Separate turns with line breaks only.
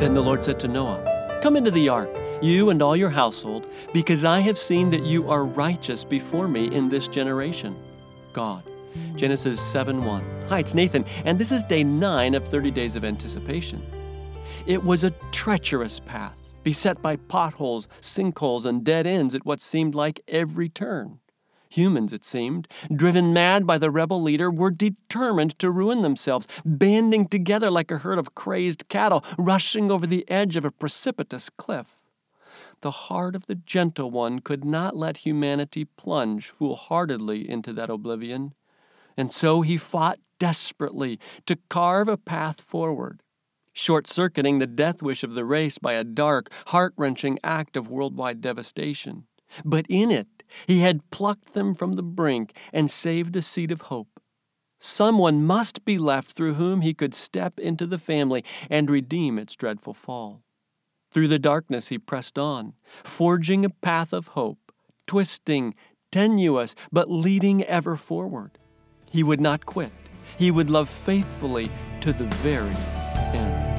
Then the Lord said to Noah, Come into the ark, you and all your household, because I have seen that you are righteous before me in this generation. God. Genesis 7 1. Hi, it's Nathan, and this is day 9 of 30 days of anticipation. It was a treacherous path, beset by potholes, sinkholes, and dead ends at what seemed like every turn. Humans, it seemed, driven mad by the rebel leader, were determined to ruin themselves, banding together like a herd of crazed cattle, rushing over the edge of a precipitous cliff. The heart of the gentle one could not let humanity plunge foolhardily into that oblivion, and so he fought desperately to carve a path forward, short circuiting the death wish of the race by a dark, heart wrenching act of worldwide devastation. But in it, he had plucked them from the brink and saved a seed of hope. Someone must be left through whom he could step into the family and redeem its dreadful fall. Through the darkness he pressed on, forging a path of hope, twisting, tenuous, but leading ever forward. He would not quit. He would love faithfully to the very end.